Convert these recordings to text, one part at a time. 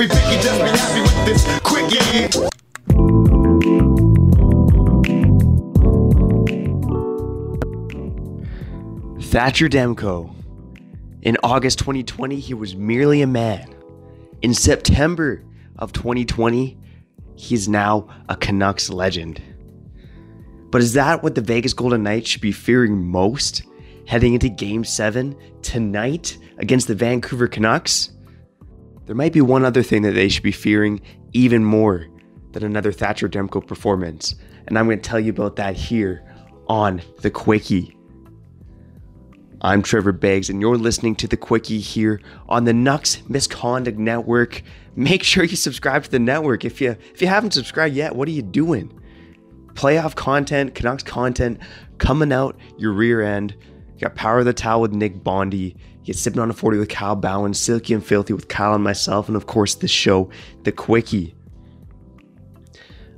be picky, just be happy with this quick, yeah. Thatcher Demko. In August 2020, he was merely a man. In September of 2020, he's now a Canucks legend. But is that what the Vegas Golden Knights should be fearing most heading into Game 7 tonight against the Vancouver Canucks? There might be one other thing that they should be fearing even more than another Thatcher Demko performance, and I'm going to tell you about that here on The Quickie. I'm Trevor Beggs, and you're listening to the Quickie here on the Nux Misconduct Network. Make sure you subscribe to the network. If you if you haven't subscribed yet, what are you doing? Playoff content, Canucks content coming out your rear end. You got Power of the Towel with Nick Bondy. You get Sipping on a 40 with Kyle Bowen, Silky and Filthy with Kyle and myself, and of course the show, The Quickie.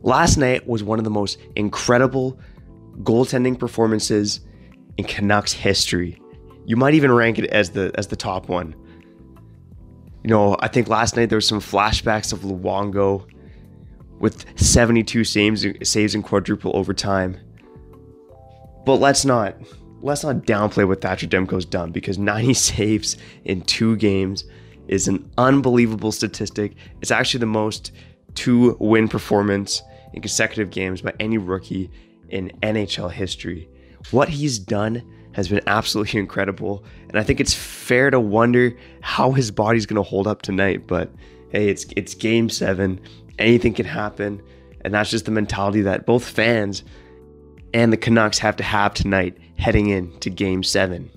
Last night was one of the most incredible goaltending performances in Canucks history. You might even rank it as the as the top one. You know, I think last night there was some flashbacks of Luongo with 72 saves saves in quadruple overtime. But let's not let's not downplay what Thatcher Demko's done because 90 saves in two games is an unbelievable statistic. It's actually the most two win performance in consecutive games by any rookie in NHL history. What he's done has been absolutely incredible. And I think it's fair to wonder how his body's going to hold up tonight. But hey, it's it's game seven. Anything can happen. And that's just the mentality that both fans and the Canucks have to have tonight heading into game seven.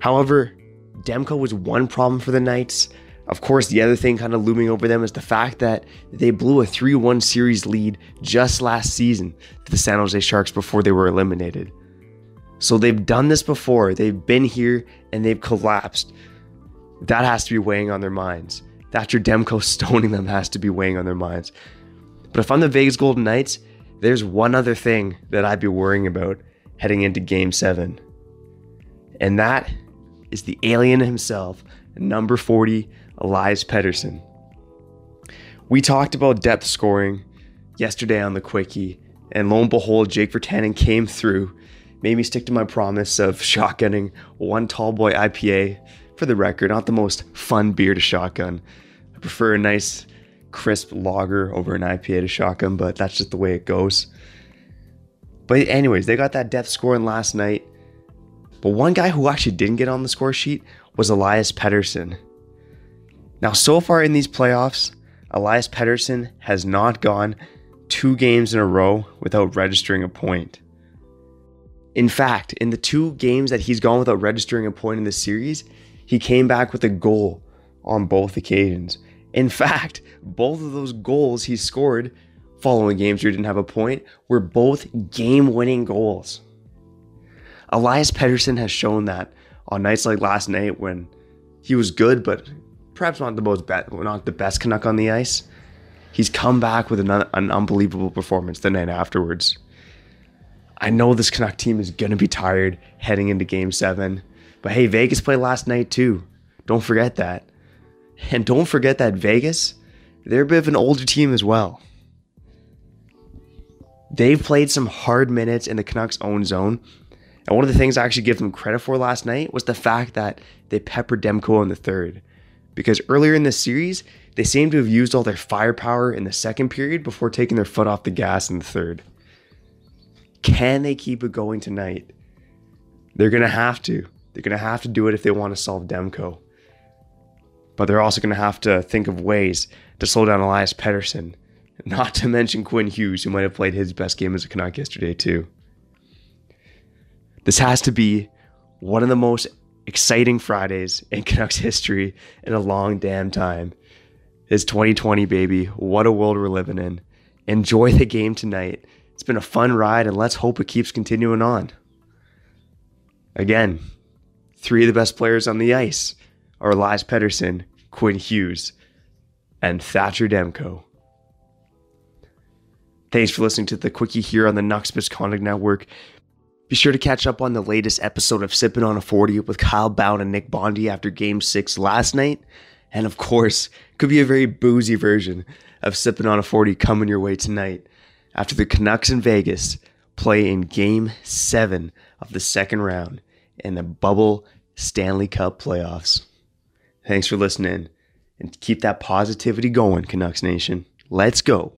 However, Demko was one problem for the Knights. Of course, the other thing kind of looming over them is the fact that they blew a 3 1 series lead just last season to the San Jose Sharks before they were eliminated. So they've done this before. They've been here and they've collapsed. That has to be weighing on their minds. Thatcher Demko stoning them has to be weighing on their minds. But if I'm the Vegas Golden Knights, there's one other thing that I'd be worrying about heading into game seven. And that is the alien himself, number 40, Elias Pettersson. We talked about depth scoring yesterday on the Quickie, and lo and behold, Jake Virtanen came through made me stick to my promise of shotgunning one tall boy IPA. For the record, not the most fun beer to shotgun. I prefer a nice crisp lager over an IPA to shotgun, but that's just the way it goes. But anyways, they got that depth scoring last night. But one guy who actually didn't get on the score sheet was Elias Pettersson. Now, so far in these playoffs, Elias Pettersson has not gone two games in a row without registering a point. In fact, in the two games that he's gone without registering a point in the series, he came back with a goal on both occasions. In fact, both of those goals he scored following games where he didn't have a point were both game winning goals. Elias Pettersson has shown that on nights like last night when he was good, but perhaps not the most be- not the best Canuck on the ice. He's come back with an, un- an unbelievable performance the night afterwards. I know this Canuck team is going to be tired heading into game seven. But hey, Vegas played last night too. Don't forget that. And don't forget that Vegas, they're a bit of an older team as well. They've played some hard minutes in the Canucks' own zone. And one of the things I actually give them credit for last night was the fact that they peppered Demko in the third. Because earlier in the series, they seemed to have used all their firepower in the second period before taking their foot off the gas in the third. Can they keep it going tonight? They're going to have to. They're going to have to do it if they want to solve Demko. But they're also going to have to think of ways to slow down Elias Pettersson. Not to mention Quinn Hughes, who might have played his best game as a Canuck yesterday, too. This has to be one of the most exciting Fridays in Canucks history in a long damn time. It's 2020, baby. What a world we're living in. Enjoy the game tonight. It's been a fun ride, and let's hope it keeps continuing on. Again, three of the best players on the ice are Elias Pettersson, Quinn Hughes, and Thatcher Demko. Thanks for listening to the Quickie here on the Nux Misconduct Network. Be sure to catch up on the latest episode of Sipping on a 40 with Kyle Bowen and Nick Bondy after Game 6 last night. And of course, could be a very boozy version of sipping on a 40 coming your way tonight after the Canucks in Vegas play in game seven of the second round in the bubble Stanley Cup playoffs. Thanks for listening and keep that positivity going, Canucks Nation. Let's go.